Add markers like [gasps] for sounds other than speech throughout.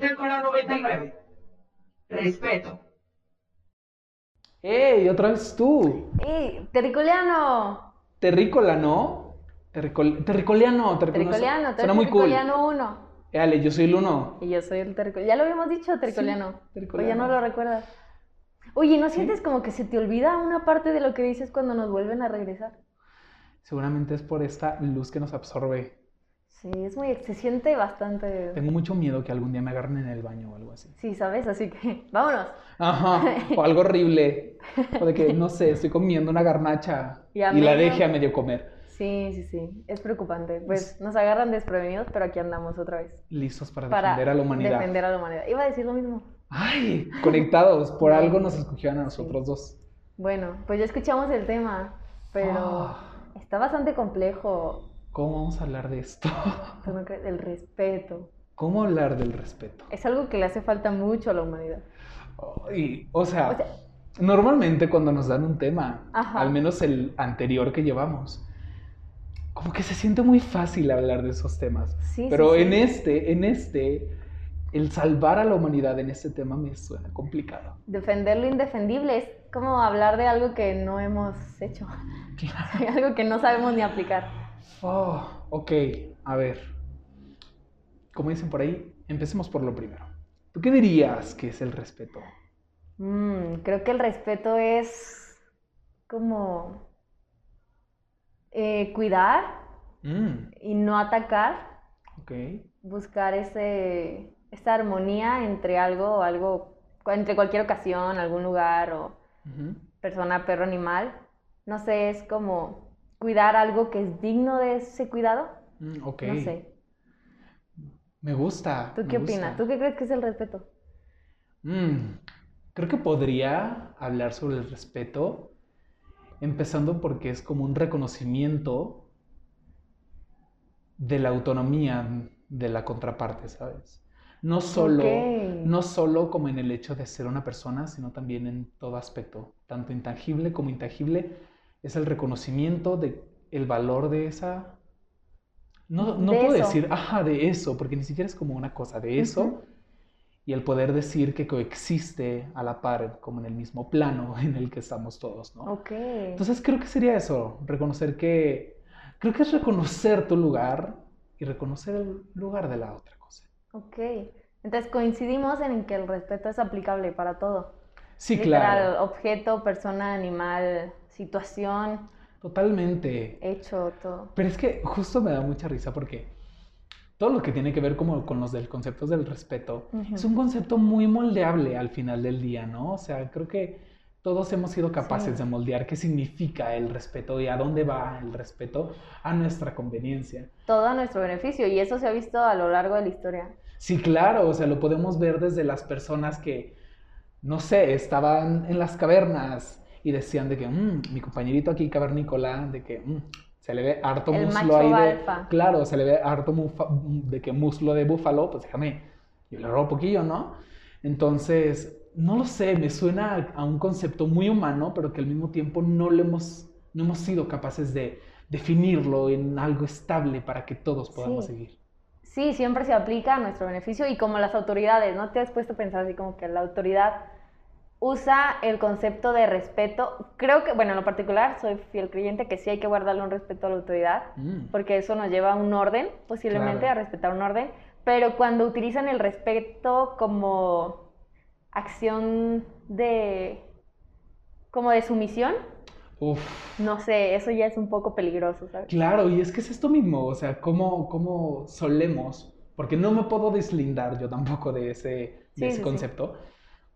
Bitácora 99. Respeto. ¡Ey! Otra vez tú. ¡Ey! ¡Terricoliano! Terrícola, ¿no? Terricol... Terricoliano. Terricoliano, Suena muy cool. Terricoliano 1. Ale, yo soy el uno. Y yo soy el terricoliano. Ya lo habíamos dicho, terricoliano. Sí, O terricoliano. ya no lo recuerdas. Oye, ¿no sientes como que se te olvida una parte de lo que dices cuando nos vuelven a regresar? Seguramente es por esta luz que nos absorbe. Sí, es muy... Se siente bastante... Tengo mucho miedo que algún día me agarren en el baño o algo así. Sí, ¿sabes? Así que [laughs] vámonos. Ajá, [laughs] o algo horrible. O de que, no sé, estoy comiendo una garnacha Y la deje a medio comer. Sí, sí, sí. Es preocupante. Pues nos agarran desprevenidos, pero aquí andamos otra vez. Listos para, Para defender a la humanidad. defender a la humanidad. Iba a decir lo mismo. Ay, conectados. [laughs] Por algo nos escogieron a nosotros dos. Bueno, pues ya escuchamos el tema, pero Ah. está bastante complejo. ¿Cómo vamos a hablar de esto? ¿tú no crees? El respeto. ¿Cómo hablar del respeto? Es algo que le hace falta mucho a la humanidad. Y, o, sea, O sea- normalmente cuando nos dan un tema, Ajá. al menos el anterior que llevamos, como que se siente muy fácil hablar de esos temas. Sí, Pero sí, sí. en este, en este, el salvar a la humanidad en este tema me suena complicado. Defender lo indefendible es como hablar de algo que no hemos hecho, [laughs] algo que no sabemos ni aplicar. Oh, ok, a ver. Como dicen por ahí, empecemos por lo primero. ¿Tú qué dirías que es el respeto? Mm, creo que el respeto es como eh, cuidar Mm, y no atacar, ok. buscar ese, esa armonía entre algo o algo, entre cualquier ocasión, algún lugar o persona, perro, animal. No sé, es como cuidar algo que es digno de ese cuidado. Mm, ok. No sé. Me gusta. ¿Tú qué opinas? ¿Tú qué crees que es el respeto? Mm, creo que podría hablar sobre el respeto, empezando porque es como un reconocimiento de la autonomía de la contraparte, ¿sabes? No solo, no solo como en el hecho de ser una persona, sino también en todo aspecto, tanto intangible como intangible, es el reconocimiento de el valor de esa... No, no De puedo eso. decir, ajá, de eso, porque ni siquiera es como una cosa, de eso, y el poder decir que coexiste a la par, como en el mismo plano [laughs] en el que estamos todos, ¿no? Ok. Entonces creo que sería eso, reconocer que, creo que es reconocer tu lugar y reconocer el lugar de la otra cosa. Ok. Entonces coincidimos en que el respeto es aplicable para todo. Sí, Literal, claro, objeto, persona, animal, situación, totalmente. hecho, todo. Pero es que justo me da mucha risa porque todo lo que tiene que ver como con los del conceptos del respeto es un concepto muy moldeable al final del día, ¿no? O sea, creo que todos hemos sido capaces Sí. de moldear qué significa el respeto y a dónde va el respeto a nuestra conveniencia. Todo a nuestro beneficio y eso se ha visto a lo largo de la historia. Sí, claro, o sea, lo podemos ver desde las personas que, no sé, estaban en las cavernas y decían de que, "Mm, mi compañerito aquí cavernícola, de que "Mm, se le ve harto El muslo ahí de, alfa. claro, se le ve harto mufa- de que muslo de búfalo, pues déjame, yo le robo poquillo, ¿no? Entonces, no lo sé, me suena a, a un concepto muy humano, pero que al mismo tiempo no lo hemos, no hemos sido capaces de definirlo en algo estable para que todos podamos Sí. seguir. Sí, siempre se aplica a nuestro beneficio y como las autoridades, ¿no te has puesto a pensar así como que la autoridad usa el concepto de respeto? Creo que, bueno, en lo particular soy fiel creyente que sí hay que guardarle un respeto a la autoridad, Mm. porque eso nos lleva a un orden, posiblemente Claro. a respetar un orden, pero cuando utilizan el respeto como acción de como de sumisión, Uf. no sé, eso ya es un poco peligroso, ¿sabes? Claro, y es que es esto mismo, o sea, cómo, cómo solemos, porque no me puedo deslindar yo tampoco de ese, de Sí, ese sí, sí.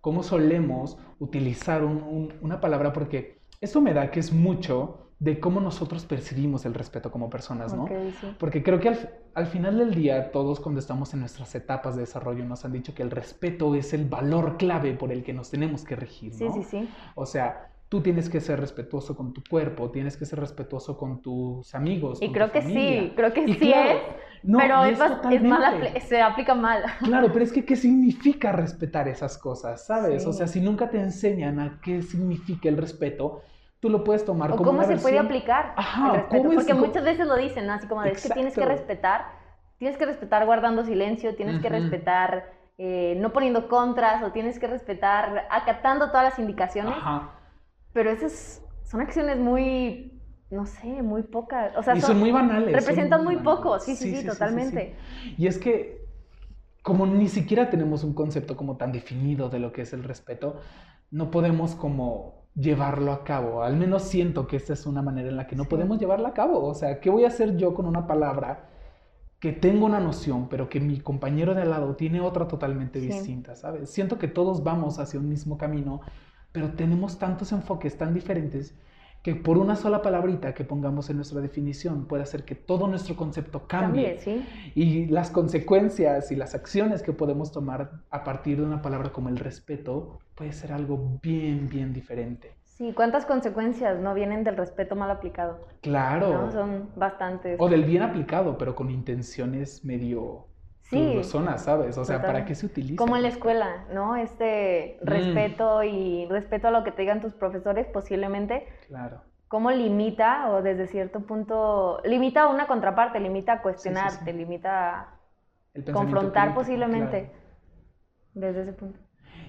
Cómo solemos utilizar un- un- una palabra, porque esto me da que es mucho de cómo nosotros percibimos el respeto como personas, ¿no? Sí. Porque creo que al, al final del día, todos cuando estamos en nuestras etapas de desarrollo nos han dicho que el respeto es el valor clave por el que nos tenemos que regir, Sí, ¿no? sí, sí. O sea, tú tienes que ser respetuoso con tu cuerpo, tienes que ser respetuoso con tus amigos. Y con creo tu que familia. sí, creo que Y sí claro, es, no, pero es, es mal, se aplica mal. [laughs] Claro, pero es que ¿qué significa respetar esas cosas? ¿Sabes? O sea, si nunca te enseñan a qué significa el respeto, tú lo puedes tomar O como cómo una se puede aplicar Ajá, el respeto. ¿cómo es- Porque cómo- muchas veces lo dicen, ¿no? Así como de, es que tienes que respetar, tienes que respetar guardando silencio, tienes que respetar eh, no poniendo contras o tienes que respetar, acatando todas las indicaciones. Ajá. Pero esas son acciones muy, no sé, muy pocas. O sea, y son, muy banales. Representan muy banales. poco, sí, sí, sí, totalmente. sí. Y es que, como ni siquiera tenemos un concepto como tan definido de lo que es el respeto, no podemos como llevarlo a cabo. Al menos siento que esta es una manera en la que no podemos llevarla a cabo. O sea, ¿qué voy a hacer yo con una palabra que tengo una noción, pero que mi compañero de al lado tiene otra totalmente distinta, ¿sabes? Siento que todos vamos hacia un mismo camino, pero tenemos tantos enfoques tan diferentes que por una sola palabrita que pongamos en nuestra definición puede hacer que todo nuestro concepto cambie. Cambie, sí. Y las consecuencias y las acciones que podemos tomar a partir de una palabra como el respeto puede ser algo bien, bien diferente. Sí, ¿cuántas consecuencias no vienen del respeto mal aplicado? Claro. ¿no? Son bastantes. O del bien aplicado, pero con intenciones medio Sí. ¿sabes? O sea, ¿para qué se utiliza? Como en la escuela, ¿no? Este Mm. respeto y respeto a lo que te digan tus profesores, posiblemente, Claro. cómo limita o desde cierto punto, limita a una contraparte, limita a cuestionarte, sí. limita a El pensamiento confrontar posiblemente, claro. desde ese punto.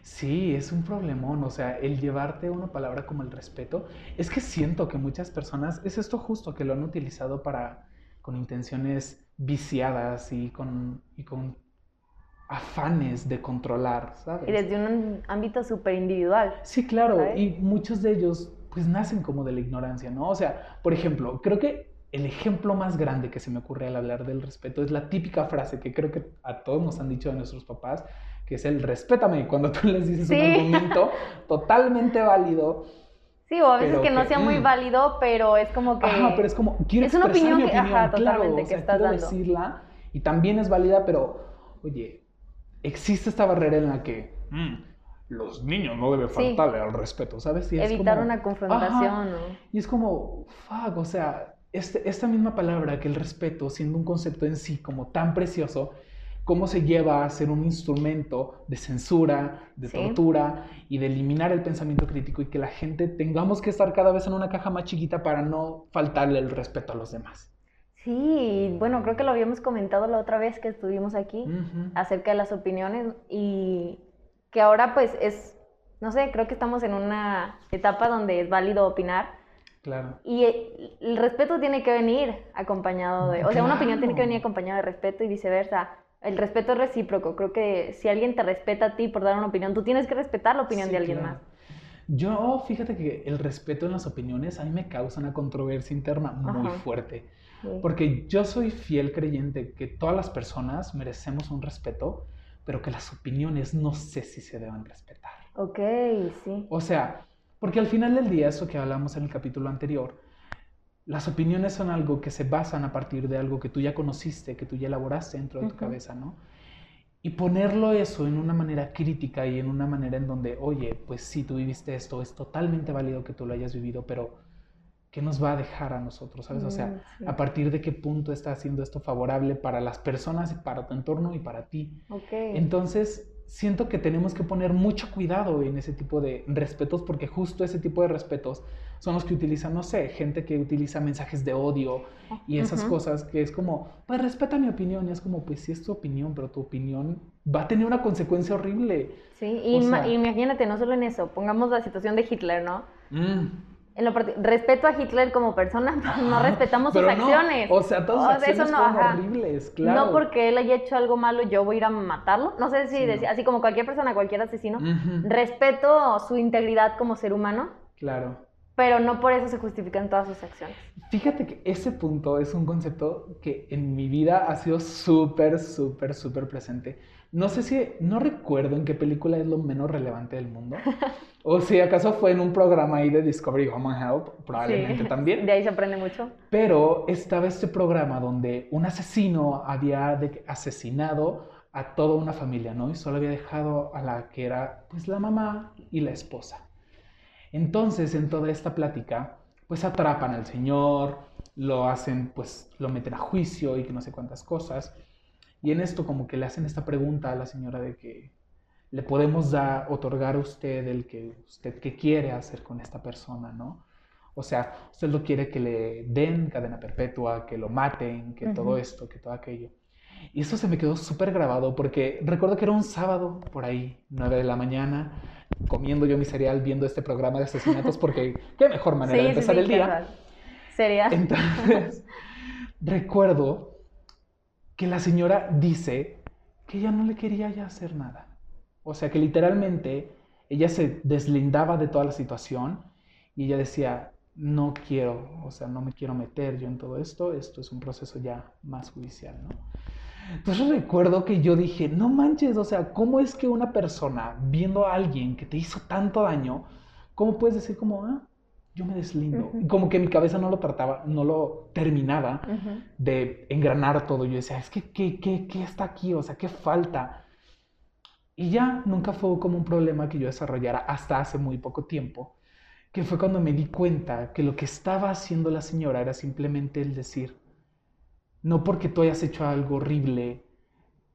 Sí, es un problemón, o sea, el llevarte una palabra como el respeto, es que siento que muchas personas, es esto justo, que lo han utilizado para, con intenciones viciadas y con, y con afanes de controlar, ¿sabes? Y desde un ámbito súper individual. Sí, claro, ¿sabes? y muchos de ellos pues nacen como de la ignorancia, ¿no? O sea, por ejemplo, creo que el ejemplo más grande que se me ocurre al hablar del respeto es la típica frase que creo que a todos nos han dicho de nuestros papás, que es el respétame, cuando tú les dices un argumento [laughs] totalmente válido. Sí, o a veces Pero que no que, sea muy mm. válido, pero es como que... Ajá, pero es como, quiero es una opinión mi que- opinión, ajá, claro, totalmente, o que sea, estás quiero dando. decirla y también es válida, pero, oye, existe esta barrera en la que mm, los niños no deben Sí. faltarle al respeto, ¿sabes? Y evitar como- una confrontación, Ajá. ¿no? Y es como, fuck, o sea, este- esta misma palabra que el respeto, siendo un concepto en sí como tan precioso, cómo se lleva a ser un instrumento de censura, de Sí. tortura y de eliminar el pensamiento crítico y que la gente tengamos que estar cada vez en una caja más chiquita para no faltarle el respeto a los demás. Sí, bueno, creo que lo habíamos comentado la otra vez que estuvimos aquí acerca de las opiniones y que ahora pues es, no sé, creo que estamos en una etapa donde es válido opinar Claro. y el respeto tiene que venir acompañado de, o sea, una opinión tiene que venir acompañada de respeto y viceversa. El respeto es recíproco, creo que si alguien te respeta a ti por dar una opinión, tú tienes que respetar la opinión Sí, de alguien claro. más. Yo, fíjate que el respeto en las opiniones a mí me causa una controversia interna muy Ajá. fuerte. Sí. Porque yo soy fiel creyente que todas las personas merecemos un respeto, pero que las opiniones no sé si se deben respetar. Ok, sí. O sea, porque al final del día, eso que hablamos en el capítulo anterior, las opiniones son algo que se basan a partir de algo que tú ya conociste, que tú ya elaboraste dentro de tu cabeza, ¿no? Y ponerlo eso en una manera crítica y en una manera en donde, oye, pues sí, tú viviste esto, es totalmente válido que tú lo hayas vivido, pero ¿qué nos va a dejar a nosotros, sabes? O sea, Mm, sí. a partir de qué punto está haciendo esto favorable para las personas, para tu entorno y para ti. Entonces, siento que tenemos que poner mucho cuidado en ese tipo de respetos porque justo ese tipo de respetos son los que utilizan, no sé, gente que utiliza mensajes de odio y esas Ujú. cosas que es como, pues respeta mi opinión, y es como, pues sí es tu opinión, pero tu opinión va a tener una consecuencia horrible. Sí, y O ma- sea- imagínate, no solo en eso, pongamos la situación de Hitler, ¿no? Mm. En lo respeto a Hitler como persona, [laughs] pero no respetamos sus no, acciones. O sea, todas sus O sea, eso acciones no, fueron ajá. horribles, claro. No porque él haya hecho algo malo, yo voy a ir a matarlo. No sé si Sí, decir, no. así como cualquier persona, cualquier asesino. Respeto su integridad como ser humano, Claro. Pero no por eso se justifican todas sus acciones. Fíjate que ese punto es un concepto que en mi vida ha sido súper, súper, súper presente. No sé si, no recuerdo en qué película es lo menos relevante del mundo. [laughs] O si acaso fue en un programa ahí de Discovery Home and Help, probablemente Sí, también. De ahí se aprende mucho. Pero estaba este programa donde un asesino había asesinado a toda una familia, ¿no? Y solo había dejado a la que era, pues, la mamá y la esposa. Entonces, en toda esta plática, pues atrapan al señor, lo hacen, pues, lo meten a juicio y que no sé cuántas cosas. Y en esto como que le hacen esta pregunta a la señora de que le podemos dar, otorgar a usted el que usted qué quiere hacer con esta persona, ¿no? O sea, usted lo quiere que le den cadena perpetua, que lo maten, que todo esto, que todo aquello. Y eso se me quedó súper grabado porque recuerdo que era un sábado por ahí, 9 de la mañana, comiendo yo mi cereal viendo este programa de asesinatos porque qué mejor manera de empezar el día. Sería. Entonces, [laughs] recuerdo que la señora dice que ella no le quería ya hacer nada. O sea, que literalmente ella se deslindaba de toda la situación y ella decía, no quiero, o sea, no me quiero meter yo en todo esto, esto es un proceso ya más judicial, ¿no? Entonces recuerdo que yo dije, no manches, o sea, ¿cómo es que una persona viendo a alguien que te hizo tanto daño, cómo puedes decir como, ah, yo me deslindo? Como que mi cabeza no lo trataba, no lo terminaba de engranar todo. Yo decía, es que, ¿qué, qué, ¿qué está aquí? O sea, ¿qué falta? Y ya nunca fue como un problema que yo desarrollara hasta hace muy poco tiempo, que fue cuando me di cuenta que lo que estaba haciendo la señora era simplemente el decir, no porque tú hayas hecho algo horrible,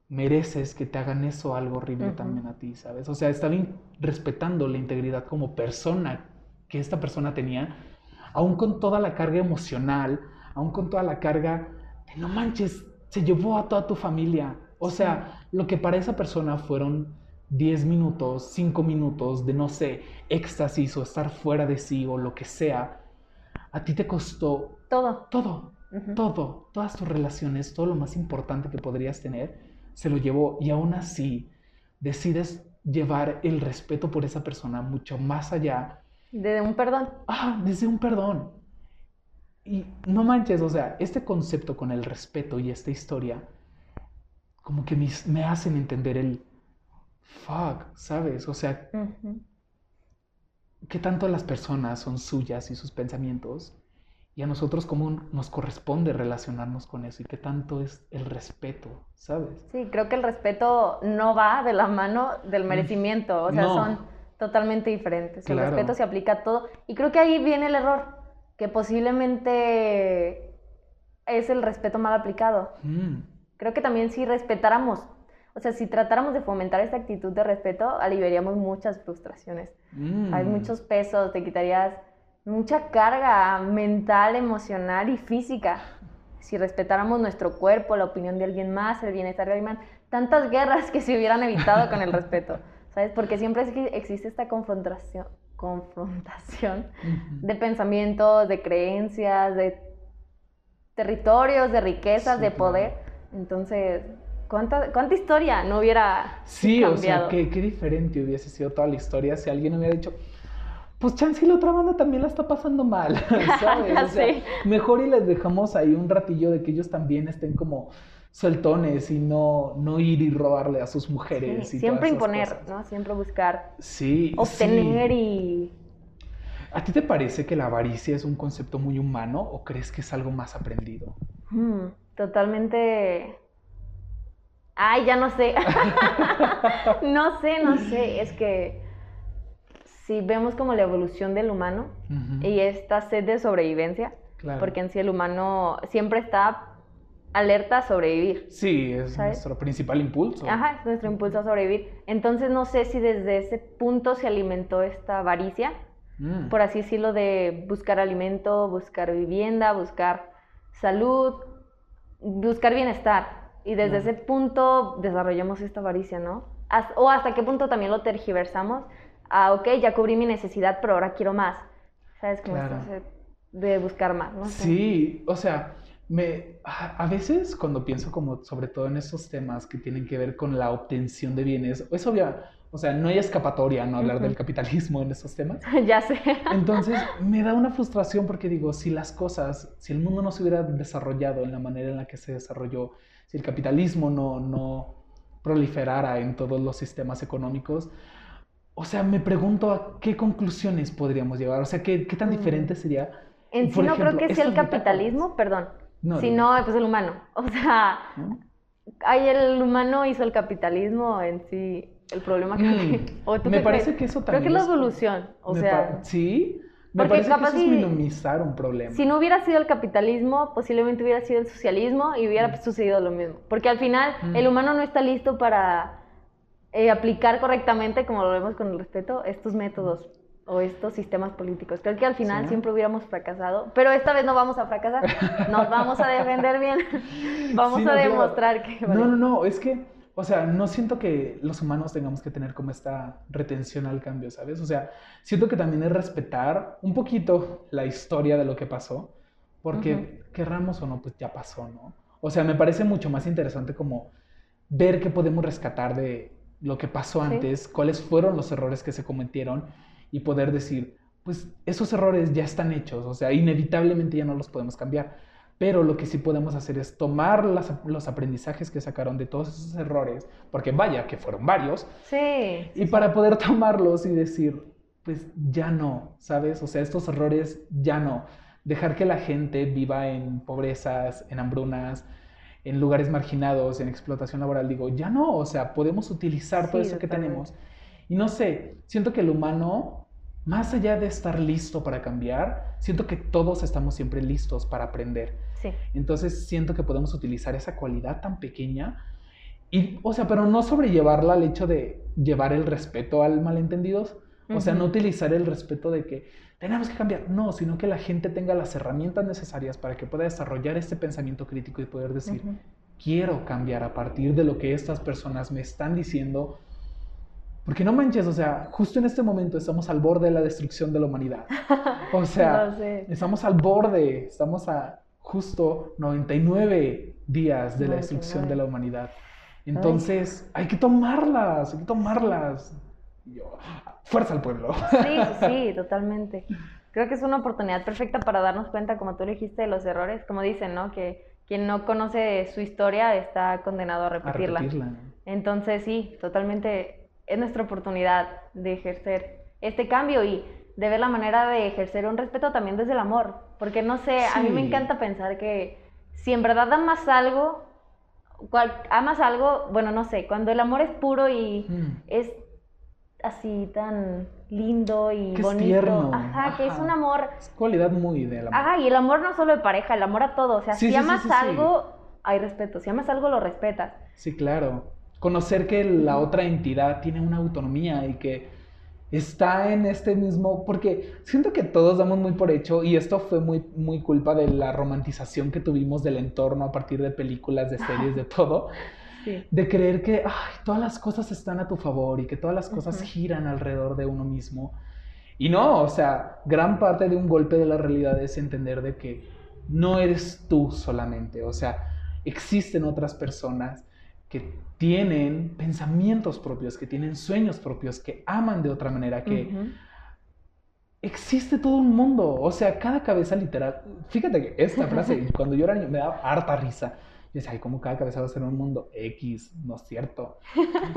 mereces que te hagan eso algo horrible también a ti, ¿sabes? O sea, estaba respetando la integridad como persona que esta persona tenía, aún con toda la carga emocional, aún con toda la carga de no manches, se llevó a toda tu familia. O sea, lo que para esa persona fueron 10 minutos, 5 minutos de, no sé, éxtasis o estar fuera de sí o lo que sea, a ti te costó todo. Todo todo, todas tus relaciones, todo lo más importante que podrías tener, se lo llevó y aún así decides llevar el respeto por esa persona mucho más allá. De un perdón. Ah, desde un perdón. Y no manches, o sea, este concepto con el respeto y esta historia, como que me, hacen entender el fuck, ¿sabes? O sea, que tanto las personas son suyas y sus pensamientos y a nosotros cómo nos corresponde relacionarnos con eso y qué tanto es el respeto, ¿sabes? Sí, creo que el respeto no va de la mano del mm. merecimiento, o sea, son totalmente diferentes. El respeto se aplica a todo y creo que ahí viene el error, que posiblemente es el respeto mal aplicado. Mm. Creo que también si respetáramos, o sea, si tratáramos de fomentar esta actitud de respeto, aliviaríamos muchas frustraciones. Hay mm. muchos pesos, te quitarías mucha carga mental, emocional y física. Si respetáramos nuestro cuerpo, la opinión de alguien más, el bienestar de alguien más, tantas guerras que se hubieran evitado con el respeto, ¿sabes? Porque siempre existe esta confrontación, confrontación de pensamientos, de creencias, de territorios, de riquezas, de poder. Entonces, ¿cuánta, ¿cuánta historia no hubiera Sí, o sea, qué, qué diferente hubiese sido toda la historia si alguien hubiera dicho pues chance y la otra banda también la está pasando mal, [laughs] [laughs] ¿sabes? Mejor y les dejamos ahí un ratillo de que ellos también estén como sueltones y no, no ir y robarle a sus mujeres. siempre imponer, ¿no? Siempre buscar sí, obtener y... ¿A ti te parece que la avaricia es un concepto muy humano o crees que es algo más aprendido? Hmm, totalmente... Ay, ya no sé. [laughs] no sé, no sé. Es que si vemos como la evolución del humano y esta sed de sobrevivencia, porque en sí el humano siempre está alerta a sobrevivir. Sí, es nuestro principal impulso. Ajá, es nuestro impulso a sobrevivir. Entonces no sé si desde ese punto se alimentó esta avaricia, mm. por así decirlo, de buscar alimento, buscar vivienda, buscar salud, buscar bienestar. Y desde ese punto desarrollamos esta avaricia, ¿no? o hasta qué punto también lo tergiversamos ah, ok, ya cubrí mi necesidad, pero ahora quiero más. ¿Sabes? Como de buscar más, ¿no? Sí, o sea, me, a veces cuando pienso como sobre todo en esos temas que tienen que ver con la obtención de bienes, es obvio, o sea, no hay escapatoria no hablar del capitalismo en esos temas. [laughs] ya sé. Entonces, [laughs] me da una frustración porque digo, si las cosas, si el mundo no se hubiera desarrollado en la manera en la que se desarrolló, si el capitalismo no, no proliferara en todos los sistemas económicos, o sea, me pregunto a qué conclusiones podríamos llevar. O sea, ¿qué, qué tan mm. diferente sería? En sí no creo que sea el capitalismo, perdón, sino pues el humano. [laughs] O sea, hay el humano hizo el capitalismo en sí. El problema creo que... [laughs] me parece que eso también Creo que es la evolución, o sea... Sí, me parece que eso es minimizar un problema. Si no hubiera sido el capitalismo, posiblemente hubiera sido el socialismo y hubiera mm. sucedido lo mismo. Porque al final mm. el humano no está listo para eh, aplicar correctamente, como lo vemos con el respeto, estos métodos. o estos sistemas políticos. Creo que al final Sí. siempre hubiéramos fracasado, pero esta vez no vamos a fracasar. Nos vamos a defender bien. [laughs] Vamos Sí, a claro. demostrar que... No, no, no, es que, o sea, no siento que los humanos tengamos que tener como esta retención al cambio, ¿sabes? O sea, siento que también es respetar un poquito la historia de lo que pasó, porque querramos o no, pues ya pasó, ¿no? O sea, me parece mucho más interesante como ver qué podemos rescatar de lo que pasó Sí. antes, cuáles fueron los errores que se cometieron y poder decir, pues esos errores ya están hechos, o sea, inevitablemente ya no los podemos cambiar. Pero lo que sí podemos hacer es tomar las- los aprendizajes que sacaron de todos esos errores, porque vaya que fueron varios, Sí. y para poder tomarlos y decir, pues ya no, ¿sabes? O sea, estos errores ya no. Dejar que la gente viva en pobrezas, en hambrunas, en lugares marginados, en explotación laboral, digo, ya no, o sea, podemos utilizar todo Sí, eso que tenemos. Y no sé, siento que el humano, más allá de estar listo para cambiar, siento que todos estamos siempre listos para aprender. Sí. Entonces siento que podemos utilizar esa cualidad tan pequeña y, o sea, pero no sobrellevarla al hecho de llevar el respeto al malentendidos. O sea, no utilizar el respeto de que tenemos que cambiar. No, sino que la gente tenga las herramientas necesarias para que pueda desarrollar este pensamiento crítico y poder decir, Ujú. quiero cambiar a partir de lo que estas personas me están diciendo. Porque no manches, o sea, justo en este momento estamos al borde de la destrucción de la humanidad. [laughs] O sea, Lo sé. Estamos al borde, estamos a justo 99 días de la destrucción 99. de la humanidad. Entonces, hay que tomarlas, hay que tomarlas. Yo, fuerza al pueblo. Sí, sí, [laughs] totalmente. Creo que es una oportunidad perfecta para darnos cuenta, como tú dijiste, de los errores. Como dicen, ¿no? Que quien no conoce su historia está condenado a A repetirla. repetirla. Entonces, sí, totalmente es nuestra oportunidad de ejercer este cambio y de ver la manera de ejercer un respeto también desde el amor. Porque no sé, a mí me encanta pensar que si en verdad amas algo, cual- amas algo, bueno, no sé, cuando el amor es puro y Mm. es así tan lindo y Que es bonito. tierno, Ajá, que es un amor. Es cualidad muy de la Ajá, y el amor no solo de pareja, el amor a todo. O sea, Sí, si sí, amas sí. algo, hay respeto. Si amas algo, lo respetas. Sí, claro. Conocer que la otra entidad tiene una autonomía y que está en este mismo, porque siento que todos damos muy por hecho y esto fue muy, muy culpa de la romantización que tuvimos del entorno a partir de películas, de series, de [laughs] todo, Sí. de creer que ay, todas las cosas están a tu favor y que todas las cosas giran alrededor de uno mismo. Y no, o sea, gran parte de un golpe de la realidad es entender de que no eres tú solamente, o sea, existen otras personas que tienen pensamientos propios, que tienen sueños propios, que aman de otra manera, que existe todo un mundo, o sea, cada cabeza literal, fíjate que esta [laughs] frase, cuando yo era niño me daba harta risa. Yo decía, ay, ¿cómo cada cabeza va a ser un mundo X? No es cierto.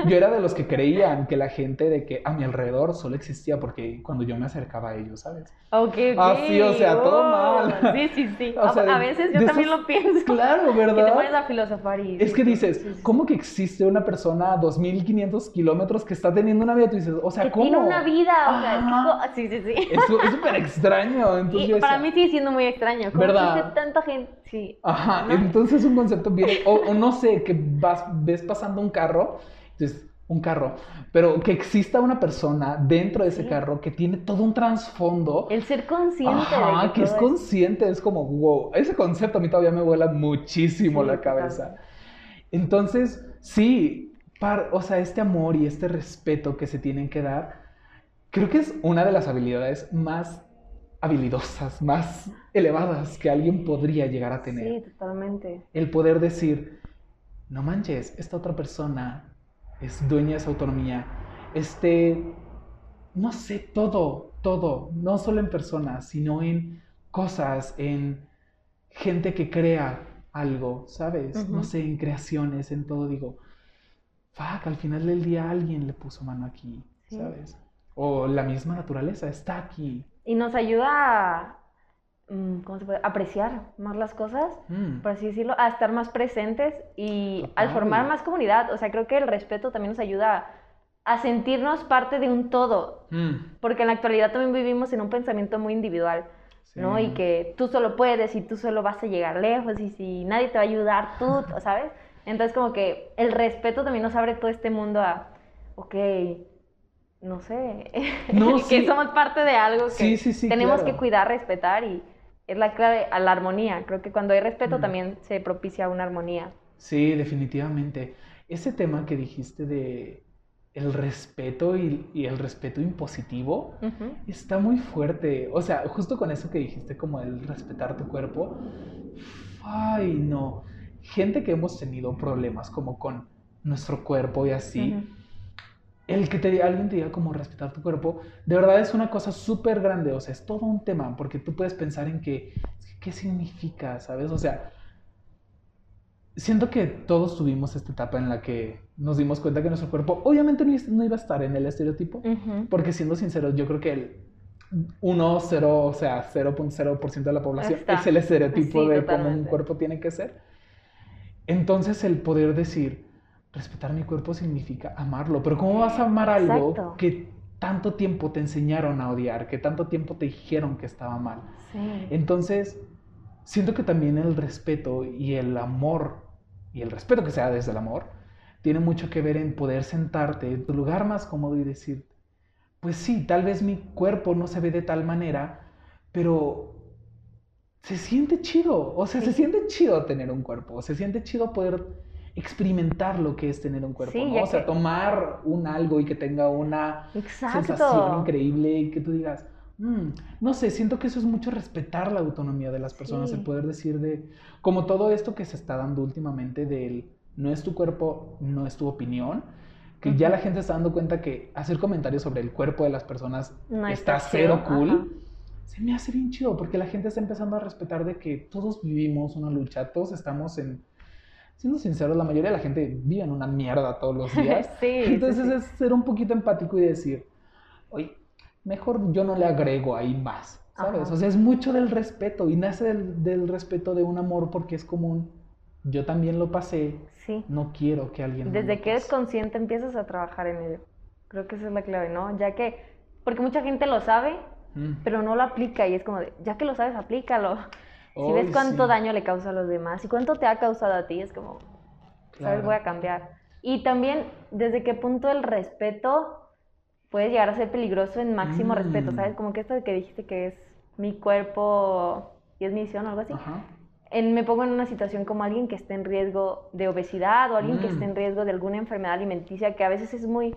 Yo era de los que creían que la gente de que a mi alrededor solo existía porque cuando yo me acercaba a ellos, ¿sabes? Ok, ok. Ah, sí, o sea, todo Oh, mal. Sí, sí, sí. O a, sea, a veces yo también esos- lo pienso. Claro, Que te ¿verdad? pones a filosofar y... Es que dices, sí, sí. ¿cómo que existe una persona a 2.500 kilómetros que está teniendo una vida? Tú dices, o sea, Que ¿cómo? tiene una vida, o sea, que- sí, sí, sí. Es súper extraño. Entonces Y yo para mí sigue siendo muy extraño. ¿Cómo ¿Verdad? tanta gente? Sí. Ajá, ¿no? entonces un concepto viene, o, o no sé, que vas, ves pasando un carro, entonces, un carro, pero que exista una persona dentro de ese Sí. carro que tiene todo un trasfondo. El ser consciente Ajá, que que, es consciente, es como, wow, ese concepto a mí todavía me vuela muchísimo Sí, la cabeza. Entonces, sí, par- o sea, este amor y este respeto que se tienen que dar, creo que es una de las habilidades más habilidosas, más elevadas que alguien podría llegar a tener. Sí, totalmente. El poder decir, no manches, esta otra persona es dueña de esa autonomía, este, no sé, todo, todo, no solo en personas, sino en cosas, en gente que crea algo, ¿sabes? No sé, en creaciones, en todo, digo, fuck, al final del día alguien le puso mano aquí, Sí. ¿sabes? O la misma naturaleza está aquí. Y nos ayuda a, mm, ¿cómo se puede? apreciar más las cosas, Mm, por así decirlo, a estar más presentes y al formar más comunidad. O sea, creo que el respeto también nos ayuda a sentirnos parte de un todo. mm, Porque en la actualidad también vivimos en un pensamiento muy individual, ¿no? Y que tú solo puedes y tú solo vas a llegar lejos y si nadie te va a ayudar, tú, [laughs] ¿sabes? Entonces como que el respeto también nos abre todo este mundo a, ok, no sé, [laughs] No, que somos parte de algo que Sí, sí, sí, tenemos claro. que cuidar, respetar y es la clave a la armonía. Creo que cuando hay respeto Mm. también se propicia una armonía. Sí, definitivamente. Ese tema que dijiste de el respeto y, y el respeto impositivo está muy fuerte. O sea, justo con eso que dijiste, como el respetar tu cuerpo. Ay, no. Gente que hemos tenido problemas como con nuestro cuerpo y así. El que te, alguien te diga como respetar tu cuerpo, de verdad es una cosa súper grande, o sea, es todo un tema, porque tú puedes pensar en que, ¿qué significa? ¿Sabes? O sea, siento que todos tuvimos esta etapa en la que nos dimos cuenta que nuestro cuerpo obviamente no iba a estar en el estereotipo, porque siendo sinceros, yo creo que el 1, 0, o sea, 0.0% de la población Está. es el estereotipo Sí, de cómo un cuerpo tiene que ser. Entonces el poder decir, respetar mi cuerpo significa amarlo, pero ¿cómo vas a amar algo Exacto. que tanto tiempo te enseñaron a odiar, que tanto tiempo te dijeron que estaba mal? Sí. Entonces, siento que también el respeto y el amor, y el respeto que sea desde el amor, tiene mucho que ver en poder sentarte en tu lugar más cómodo y decir, pues sí, tal vez mi cuerpo no se ve de tal manera, pero se siente chido, o sea, se siente chido tener un cuerpo, se siente chido poder experimentar lo que es tener un cuerpo, Sí, ¿no? ya O sea, que- tomar un algo y que tenga una sensación increíble y que tú digas, "Mm", no sé, siento que eso es mucho respetar la autonomía de las personas, Sí. el poder decir de, como todo esto que se está dando últimamente del, no es tu cuerpo, no es tu opinión, que ya la gente está dando cuenta que hacer comentarios sobre el cuerpo de las personas No está está cero chido, cool. ajá. Se me hace bien chido porque la gente está empezando a respetar de que todos vivimos una lucha, todos estamos en, siendo sinceros, la mayoría de la gente vive en una mierda todos los [laughs] días. Sí, Entonces sí. es ser un poquito empático y decir, oye, mejor yo no le agrego ahí más, ¿sabes? Ajá. O sea, es mucho del respeto y nace del, del respeto de un amor porque es común. Yo también lo pasé, Sí. no quiero que alguien... Desde que eres consciente empiezas a trabajar en ello. Creo que esa es la clave, ¿no? Ya que, porque mucha gente lo sabe, Mm. pero no lo aplica y es como de, ya que lo sabes, aplícalo. Si ves cuánto sí, daño le causa a los demás y cuánto te ha causado a ti, es como, ¿sabes? claro. Voy a cambiar. Y también, ¿desde qué punto el respeto puede llegar a ser peligroso en máximo Mm. respeto? ¿Sabes? Como que esto de que dijiste que es mi cuerpo y es mi visión o algo así. Ajá. En- me pongo en una situación como alguien que esté en riesgo de obesidad o alguien que Mm. esté en riesgo de alguna enfermedad alimenticia que a veces es muy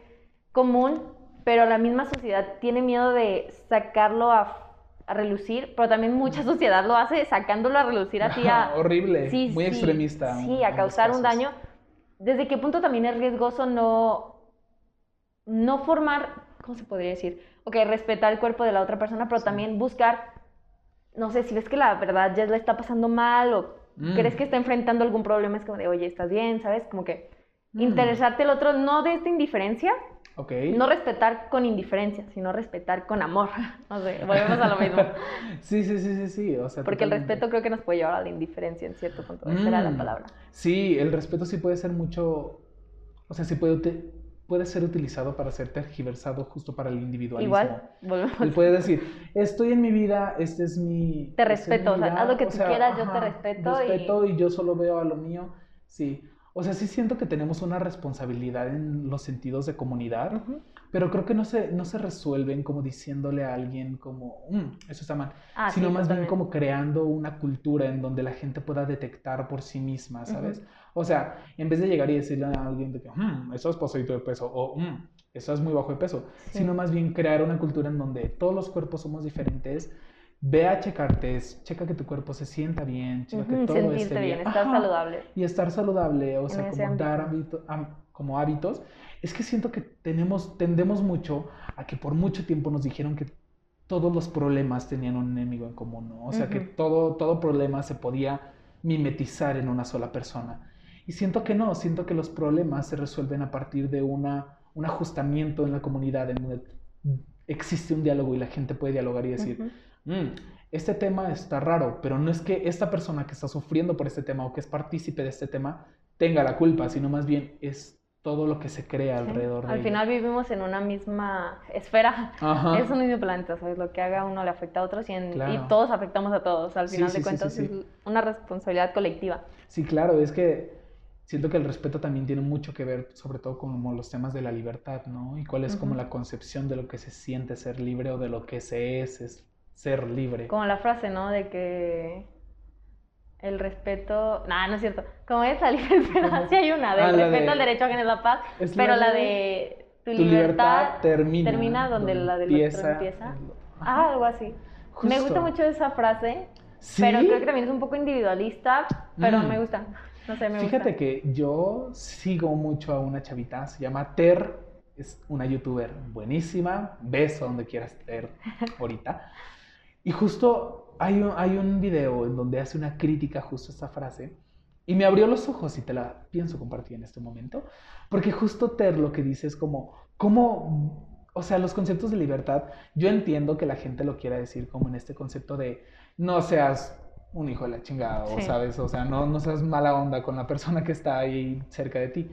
común, pero la misma sociedad tiene miedo de sacarlo a, a relucir, pero también mucha sociedad lo hace sacándolo a relucir así a... [laughs] Horrible, Sí, muy sí, extremista. Sí, a causar un daño. ¿Desde qué punto también es riesgoso no, no formar, ¿cómo se podría decir? Ok, respetar el cuerpo de la otra persona, pero Sí. también buscar, no sé, si ves que la verdad ya le está pasando mal o Mm. crees que está enfrentando algún problema, es como de, oye, ¿estás bien? ¿Sabes? Como que Mm. interesarte el otro, no de esta indiferencia, Ok. no respetar con indiferencia, sino respetar con amor. [laughs] No sé, volvemos a lo mismo. [laughs] sí, sí, sí, sí, sí. O sea, Porque el respeto creo que nos puede llevar a la indiferencia en cierto punto. Esa era la Mm. palabra. Sí, el respeto sí puede ser mucho, o sea, sí puede, puede ser utilizado para ser tergiversado justo para el individualismo. Igual, volvemos. Él puede decir, estoy en mi vida, este es mi... Te esta es respeto, o sea, vida", haz lo que tú quieras, yo te respeto y- Respeto y... yo solo veo a lo mío, sí. O sea, sí siento que tenemos una responsabilidad en los sentidos de comunidad, pero creo que no se, no se resuelven como diciéndole a alguien como, "Mm, eso está mal, Ah, sino sí, más bien como creando una cultura en donde la gente pueda detectar por sí misma, ¿sabes? O sea, en vez de llegar y decirle a alguien de que, "Mm, eso es pasadito de peso o "Mm, eso es muy bajo de peso, Sí. sino más bien crear una cultura en donde todos los cuerpos somos diferentes. Ve a checarte, checa que tu cuerpo se sienta bien, checa que todo esté Sentirte bien, estar Ajá. saludable. Y estar saludable, o sea, como dar hábito- como hábitos. Es que siento que tenemos, tendemos mucho a que por mucho tiempo nos dijeron que todos los problemas tenían un enemigo en común, ¿no? O sea, que Ujú. todo, todo problema se podía mimetizar en una sola persona. Y siento que no, siento que los problemas se resuelven a partir de una, un ajustamiento en la comunidad, en donde existe un diálogo y la gente puede dialogar y decir, Ujú. "Mm, este tema está raro, pero no es que esta persona que está sufriendo por este tema o que es partícipe de este tema tenga la culpa, sino más bien es todo lo que se crea Sí. alrededor de Al ella. final vivimos en una misma esfera. Ajá. Es un mismo planeta, ¿sabes? Lo que haga uno le afecta a otros y, en- Claro. y todos afectamos a todos. Al final sí, de sí, cuentas sí, sí. es una responsabilidad colectiva. Sí, claro, es que siento que el respeto también tiene mucho que ver, sobre todo como los temas de la libertad, ¿no? Y cuál es como la concepción de lo que se siente ser libre o de lo que se es, es ser libre. Como la frase, ¿no? De que el respeto. Nah, no es cierto. Como es la [laughs] libertad. Sí hay una, del Ah, respeto de- al derecho a la paz. Es Pero la de- tu, Tu libertad libertad. termina, termina donde la del otro empieza. Ah, algo así. Me gusta mucho esa frase. Sí. Pero creo que también es un poco individualista. Pero Mm. me gusta. No sé, me Fíjate gusta. que yo sigo mucho a una chavita, se llama Ter, es una youtuber buenísima, beso donde quieras Ter ahorita. Y justo hay un, hay un video en donde hace una crítica justo a esta frase y me abrió los ojos y te la pienso compartir en este momento, porque justo Ter lo que dice es como, ¿cómo, o sea, los conceptos de libertad, yo entiendo que la gente lo quiera decir como en este concepto de no seas un hijo de la chingada, o sabes, o sea, no, no seas mala onda con la persona que está ahí cerca de ti.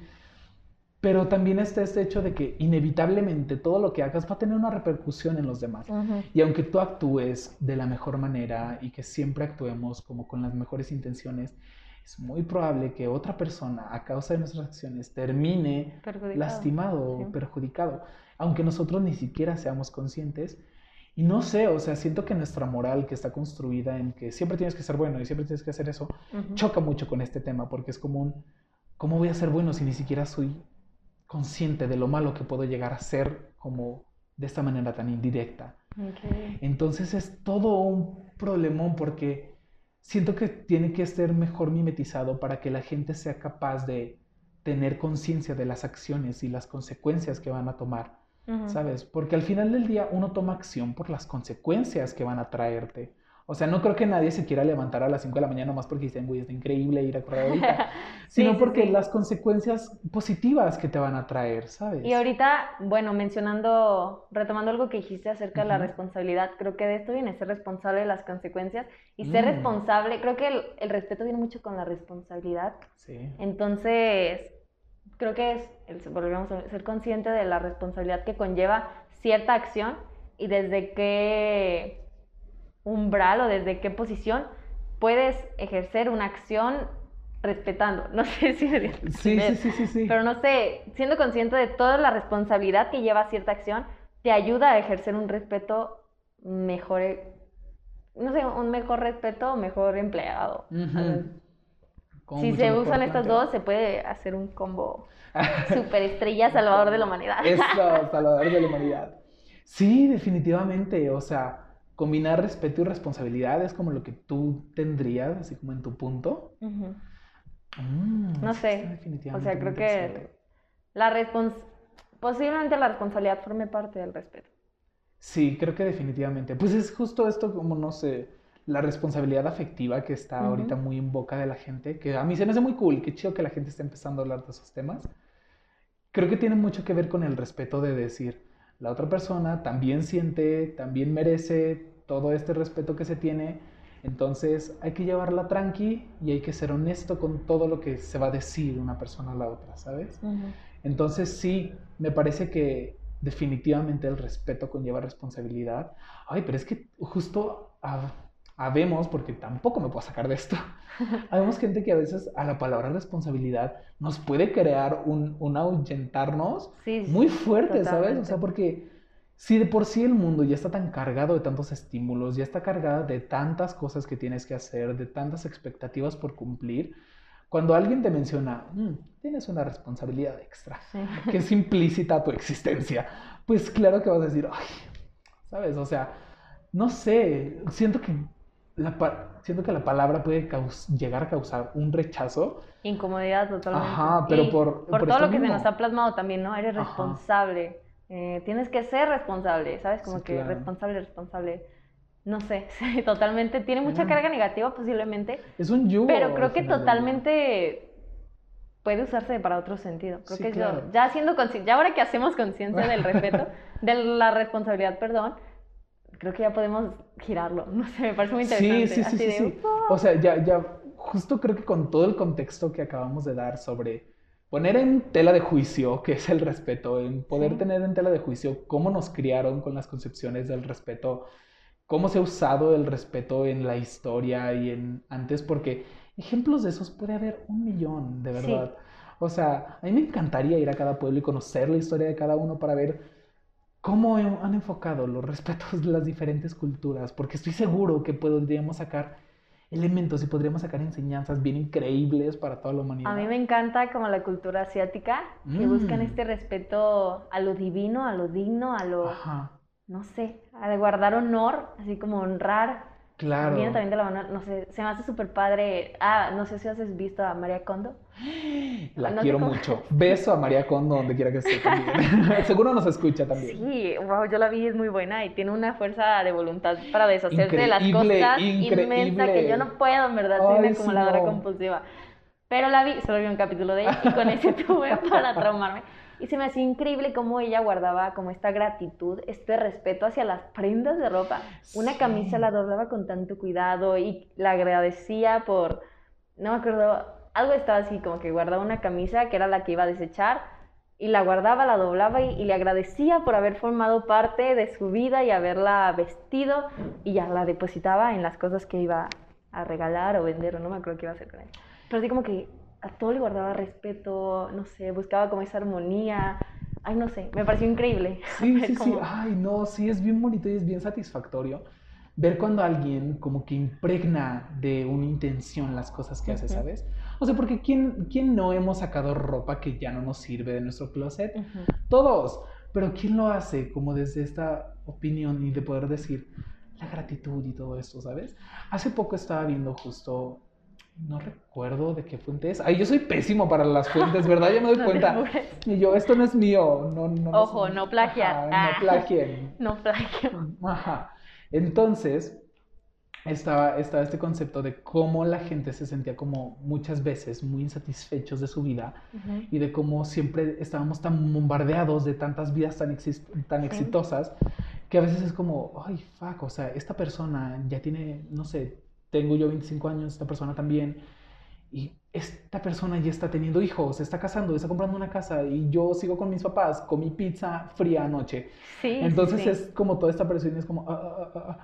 Pero también está este hecho de que inevitablemente todo lo que hagas va a tener una repercusión en los demás. Ujú. Y aunque tú actúes de la mejor manera y que siempre actuemos como con las mejores intenciones, es muy probable que otra persona, a causa de nuestras acciones, termine Perjudicado. lastimado Sí. perjudicado, aunque nosotros ni siquiera seamos conscientes. Y no sé, o sea, siento que nuestra moral que está construida en que siempre tienes que ser bueno y siempre tienes que hacer eso, Ujú. choca mucho con este tema porque es como un, ¿cómo voy a ser bueno si ni siquiera soy consciente de lo malo que puedo llegar a ser como de esta manera tan indirecta? Entonces es todo un problemón porque siento que tiene que ser mejor mimetizado para que la gente sea capaz de tener conciencia de las acciones y las consecuencias que van a tomar. ¿sabes? Porque al final del día uno toma acción por las consecuencias que van a traerte. O sea, no creo que nadie se quiera levantar a las 5 de la mañana más porque dicen, güey, está increíble ir a correr [laughs] ahorita, Sí, sino sí, porque sí. las consecuencias positivas que te van a traer, ¿sabes? Y ahorita, bueno, mencionando, retomando algo que dijiste acerca de la responsabilidad, creo que de esto viene ser responsable de las consecuencias y ser Mm. responsable, creo que el, el respeto viene mucho con la responsabilidad. Sí. Entonces, creo que es, el, volvemos a ser consciente de la responsabilidad que conlleva cierta acción y desde qué umbral o desde qué posición puedes ejercer una acción respetando. [laughs] No sé si Sí, sí, sí, sí, sí. Pero no sé, siendo consciente de toda la responsabilidad que lleva cierta acción, te ayuda a ejercer un respeto mejor, eh, no sé, un mejor respeto o mejor empleado. Si se usan estas dos, se puede hacer un combo [laughs] superestrella salvador de la humanidad. Eso, salvador de la humanidad. Sí, definitivamente. O sea, combinar respeto y responsabilidad es como lo que tú tendrías, así como en tu punto. Mm, No sé, O sea, creo que la respons posiblemente la responsabilidad forme parte del respeto. Sí, creo que definitivamente. Pues es justo esto como, no sé, la responsabilidad afectiva que está ahorita muy en boca de la gente, que a mí se me hace muy cool, qué chido que la gente esté empezando a hablar de esos temas. Creo que tiene mucho que ver con el respeto de decir, la otra persona también siente, también merece todo este respeto que se tiene, entonces hay que llevarla tranqui y hay que ser honesto con todo lo que se va a decir una persona a la otra, ¿sabes? Entonces sí, me parece que definitivamente el respeto conlleva responsabilidad. Ay, pero es que justo hab- habemos, porque tampoco me puedo sacar de esto, [laughs] habemos gente que a veces a la palabra responsabilidad nos puede crear un, un ahuyentarnos Sí, sí, muy fuerte, ¿sabes? O sea, porque si de por sí el mundo ya está tan cargado de tantos estímulos, ya está cargada de tantas cosas que tienes que hacer, de tantas expectativas por cumplir, cuando alguien te menciona, "Mm, tienes una responsabilidad extra, Sí. [laughs] que es implícita a tu existencia, pues claro que vas a decir, ay, ¿sabes? O sea, no sé, siento que la, pa- siento que la palabra puede llegar a causar un rechazo. Incomodidad totalmente. Ajá, pero Y por- por todo lo que se nos ha plasmado también, ¿no? Eres Ajá. responsable. eh, tienes que ser responsable, ¿sabes? Como Sí, que claro. responsable, responsable. No sé, [laughs] sí, totalmente. Tiene mucha carga negativa posiblemente, Es un yugo. pero creo que totalmente puede usarse para otro sentido. Creo Sí, que claro. yo, ya siendo consciente, ya ahora que hacemos conciencia del [laughs] respeto, de la responsabilidad, perdón, creo que ya podemos girarlo. [laughs] No sé, me parece muy interesante. sí, sí, Así sí, de, sí. O sea, ya, ya, justo creo que con todo el contexto que acabamos de dar sobre poner en tela de juicio qué es el respeto, en poder Sí. tener en tela de juicio cómo nos criaron con las concepciones del respeto, cómo se ha usado el respeto en la historia y en antes, porque ejemplos de esos puede haber un millón, de verdad. O sea, a mí me encantaría ir a cada pueblo y conocer la historia de cada uno para ver cómo han enfocado los respetos de las diferentes culturas, porque estoy seguro que podríamos sacar elementos y podríamos sacar enseñanzas bien increíbles para toda la humanidad. A mí me encanta como la cultura asiática, que Mm. buscan este respeto a lo divino, a lo digno, a lo, Ajá, no sé, a guardar honor, así como honrar. Claro. Viene también de la mano, no sé, se me hace súper padre. Ah, no sé si has visto a María Kondo. [gasps] La No quiero mucho. Beso a María Kondo donde quiera que esté también. [laughs] [laughs] Seguro nos escucha también. Sí, wow, yo la vi, es muy buena y tiene una fuerza de voluntad para deshacerse de las cosas increíble. inmensa que yo no puedo, en verdad, soy una acumuladora no. compulsiva. Pero la vi, solo vi un capítulo de ella y con ese [laughs] tuve para traumarme. Y se me hacía increíble cómo ella guardaba como esta gratitud, este respeto hacia las prendas de ropa. Una Sí. camisa la doblaba con tanto cuidado y la agradecía por, no me acuerdo, algo estaba así, como que guardaba una camisa que era la que iba a desechar y la guardaba, la doblaba y, y le agradecía por haber formado parte de su vida y haberla vestido y ya la depositaba en las cosas que iba a regalar o vender o no me acuerdo qué iba a hacer con ella. Pero así como que a todo le guardaba respeto, no sé, buscaba como esa armonía. Ay, no sé, me pareció increíble. [laughs] Sí, sí, sí. Ay, no, sí, es bien bonito y es bien satisfactorio ver cuando alguien como que impregna de una intención las cosas que hace. ¿sabes? O sea, porque ¿quién, ¿quién no hemos sacado ropa que ya no nos sirve de nuestro closet? Todos. Pero ¿quién lo hace como desde esta opinión y de poder decir la gratitud y todo esto, ¿sabes? Hace poco estaba viendo justo, no recuerdo de qué fuente es. Ay, yo soy pésimo para las fuentes, ¿verdad? Ya me doy [laughs] No cuenta. Y yo, esto no es mío. No, no, Ojo, no plagiar. Ajá, Ah. No plagien. [laughs] No plagio. Ajá. Entonces, estaba, estaba este concepto de cómo la gente se sentía como muchas veces muy insatisfechos de su vida y de cómo siempre estábamos tan bombardeados de tantas vidas tan, tan Sí. exitosas que a veces es como, ay, fuck, o sea, esta persona ya tiene, no sé, tengo yo 25 años, esta persona también, y esta persona ya está teniendo hijos, se está casando, está comprando una casa, y yo sigo con mis papás, comí pizza fría anoche. Sí, Entonces sí. es como toda esta presión es como... ah, ah, ah, ah.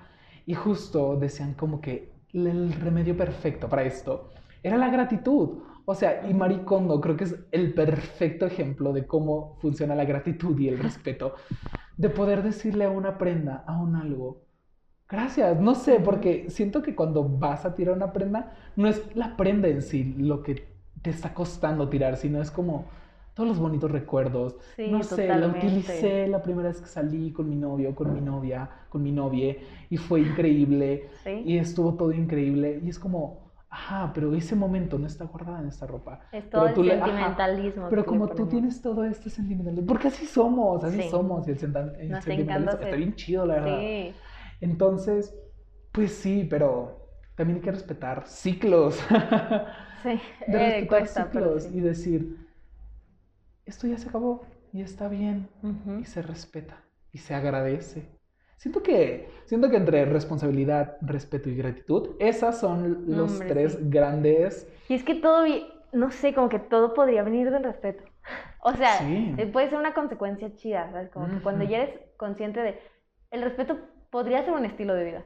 Y justo decían como que el remedio perfecto para esto era la gratitud. O sea, y Marie Kondo creo que es el perfecto ejemplo de cómo funciona la gratitud y el respeto. De poder decirle a una prenda, a un algo, gracias. No sé, porque siento que cuando vas a tirar una prenda, no es la prenda en sí lo que te está costando tirar, sino es como todos los bonitos recuerdos. Sí, no sé, la utilicé la primera vez que salí con mi novio, con mi novia, con mi novia, y fue increíble, Sí. y estuvo todo increíble, y es como, ajá, pero ese momento no está guardada en esta ropa. Es Pero todo el le- ajá, sentimentalismo. Pero como tú tienes todo este sentimentalismo, porque así somos, así Sí. somos, y el, el Nos sentimentalismo está bien chido, la verdad. Sí. Entonces, pues sí, pero también hay que respetar ciclos. [laughs] Sí, de eh, respetar cuesta, pero ciclos sí. y decir, esto ya se acabó y está bien Ujú. y se respeta y se agradece. Siento que, siento que entre responsabilidad, respeto y gratitud, esas son los Hombre, tres sí. grandes. Y es que todo, no sé, como que todo podría venir del respeto. [laughs] O sea, Sí. eh, puede ser una consecuencia chida, ¿sabes? Como que cuando ya eres consciente de... El respeto podría ser un estilo de vida.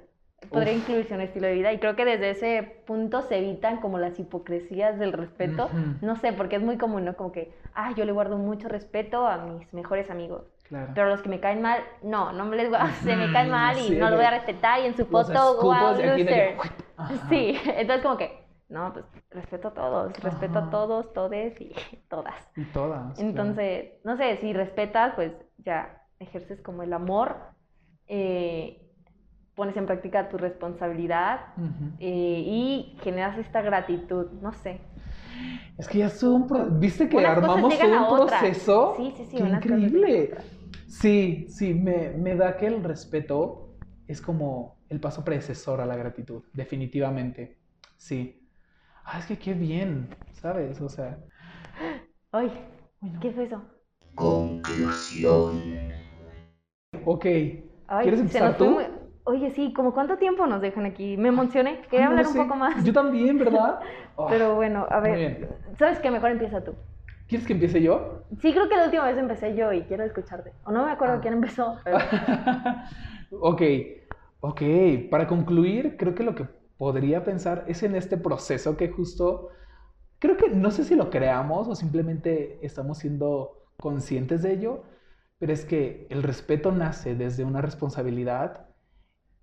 Podría Uf. incluirse un estilo de vida. Y creo que desde ese punto se evitan como las hipocresías del respeto. Ujú. No sé, porque es muy común, ¿no? Como que, ah, yo le guardo mucho respeto a mis mejores amigos. Claro. Pero los que me caen mal, no, no me les guardo, se me caen mal y sí, no lo voy a respetar y en su Los foto, wow, loser. [laughs] Sí, entonces como que, no, pues respeto a todos, respeto Ajá. a todos, todes y [laughs] todas. Y todas. claro. Entonces, no sé, si respetas, pues ya ejerces como el amor, eh, pones en práctica tu responsabilidad eh, y generas esta gratitud, no sé. Es que ya es un pro- ¿Viste que Unas armamos todo un otras. proceso? Sí, sí, sí, ¡Qué increíble! Sí, sí, me, me da que el respeto es como el paso predecesor a la gratitud, definitivamente. Sí. Ah, es que qué bien, ¿sabes? O sea, Ay, bueno. ¿qué fue eso? Conclusión. ok. Ay, ¿Quieres empezar tú? muy- Oye, sí, ¿como cuánto tiempo nos dejan aquí? Me emocioné, quería no hablar lo un sé. poco más. Yo también, ¿verdad? [laughs] Ah, Pero bueno, a ver. ¿sabes qué? Mejor empieza tú. ¿Quieres que empiece yo? Sí, creo que la última vez empecé yo y quiero escucharte. O no me acuerdo Ah. quién empezó, pero... [laughs] ok, ok. Para concluir, creo que lo que podría pensar es en este proceso que justo, creo que no sé si lo creamos o simplemente estamos siendo conscientes de ello, pero es que el respeto nace desde una responsabilidad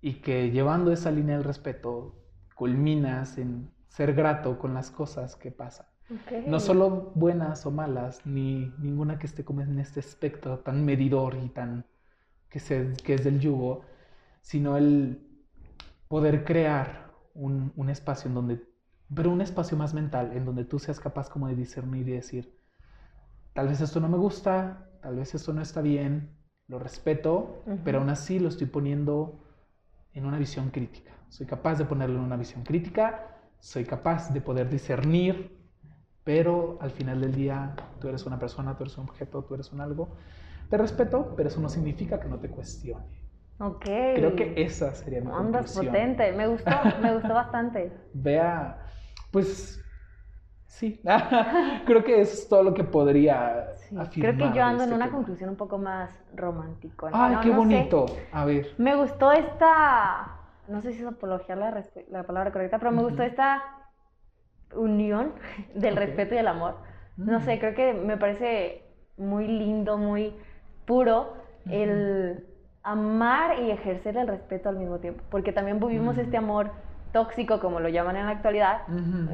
y que llevando esa línea del respeto culminas en ser grato con las cosas que pasan. No solo buenas o malas, ni ninguna que esté como en este espectro tan medidor y tan que, se, que es del yugo, sino el poder crear un, un espacio en donde, pero un espacio más mental, en donde tú seas capaz como de discernir y decir, tal vez esto no me gusta, tal vez esto no está bien, lo respeto, pero aún así lo estoy poniendo en una visión crítica. Soy capaz de ponerlo en una visión crítica, soy capaz de poder discernir, pero al final del día tú eres una persona, tú eres un objeto, tú eres un algo. Te respeto, pero eso no significa que no te cuestione. Ok. Creo que esa sería mi Andas conclusión. potente. Me gustó, me gustó [laughs] bastante. Vea, pues sí, [laughs] creo que eso es todo lo que podría Sí, afirmar. Creo que yo ando en este una tema. conclusión un poco más romántico. Ay, No, qué no sé. bonito. A ver. Me gustó esta, no sé si es apología la, la palabra correcta, pero me gustó esta unión [laughs] del respeto y el amor. No Mm. sé, creo que me parece muy lindo, muy puro el amar y ejercer el respeto al mismo tiempo, porque también vivimos Mm. este amor tóxico, como lo llaman en la actualidad,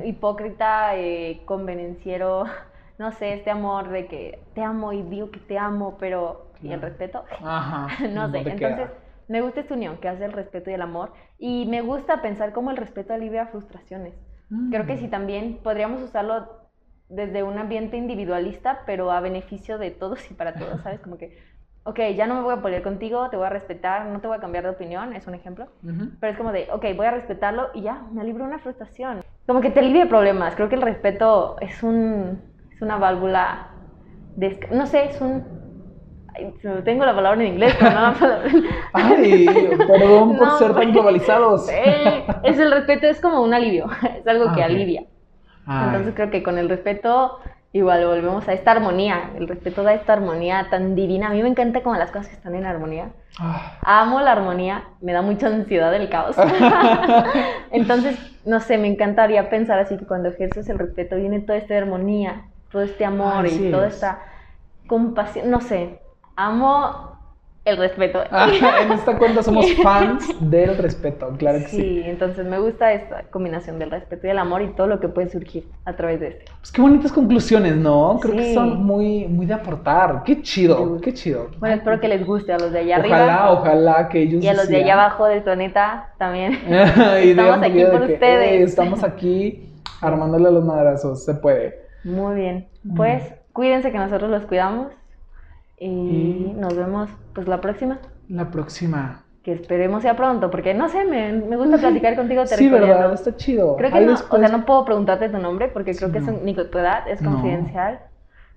hipócrita, eh, convenenciero, [laughs] no sé, este amor de que te amo y digo que te amo, pero ¿y el respeto? Ajá. [laughs] no sé, queda. entonces me gusta esta unión que hace el respeto y el amor y me gusta pensar cómo el respeto alivia frustraciones. Creo que Mm. sí también podríamos usarlo desde un ambiente individualista, pero a beneficio de todos y para todos, ¿sabes? Como que, ok, ya no me voy a pelear contigo, te voy a respetar, no te voy a cambiar de opinión, es un ejemplo. Ujú. Pero es como de, ok, voy a respetarlo y ya, me alivio una frustración. Como que te alivia problemas. Creo que el respeto es, un, es una válvula de... No sé, es un... ay, tengo la palabra en inglés, pero no la palabra... [laughs] Ay, perdón por No, ser tan globalizados. Eh, es el respeto, es como un alivio, es algo Ah, que ok. alivia. Ay. Entonces creo que con el respeto igual volvemos a esta armonía. El respeto da esta armonía tan divina. A mí me encanta como las cosas que están en armonía. Ah. Amo la armonía, me da mucha ansiedad el caos. [laughs] Entonces, no sé, me encantaría pensar así que cuando ejerces el respeto viene toda esta armonía, todo este amor y toda es. esta compasión. No sé, amo el respeto. [laughs] Ah, en esta cuenta somos [laughs] fans del respeto, claro que sí. Sí, entonces me gusta esta combinación del respeto y el amor y todo lo que puede surgir a través de este. Pues qué bonitas conclusiones, ¿no? Creo que son muy, muy de aportar. Qué chido, Sí. qué chido. Bueno, espero que les guste a los de allá Ojalá, arriba ojalá que ellos y a los de allá abajo del planeta también. [laughs] Estamos aquí por que, ustedes. "Ey, estamos aquí armándole los madrazos, se puede. Muy bien. Pues cuídense que nosotros los cuidamos y Y- nos vemos pues la próxima. La próxima. Que esperemos sea pronto, porque no sé, me, me gusta platicar contigo Sí, ¿verdad? Está chido. Creo que Ahí no, después- o sea, no puedo preguntarte tu nombre porque creo Sí, que es no. un- ni tu edad, es No. confidencial.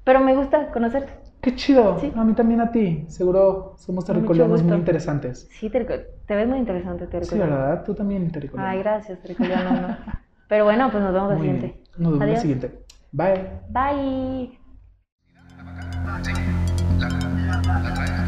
Pero me gusta conocerte. Qué chido. Sí. A mí también a ti. Seguro somos terricolianos muy interesantes. Sí, terrico- te ves muy interesante, Sí, territoriano. ¿verdad? Tú también terricoliano. Ay, gracias, territoriano. no. Pero bueno, pues nos vemos Muy siguiente. bien. Nos vemos la siguiente. Bye. Bye. La, la, la trae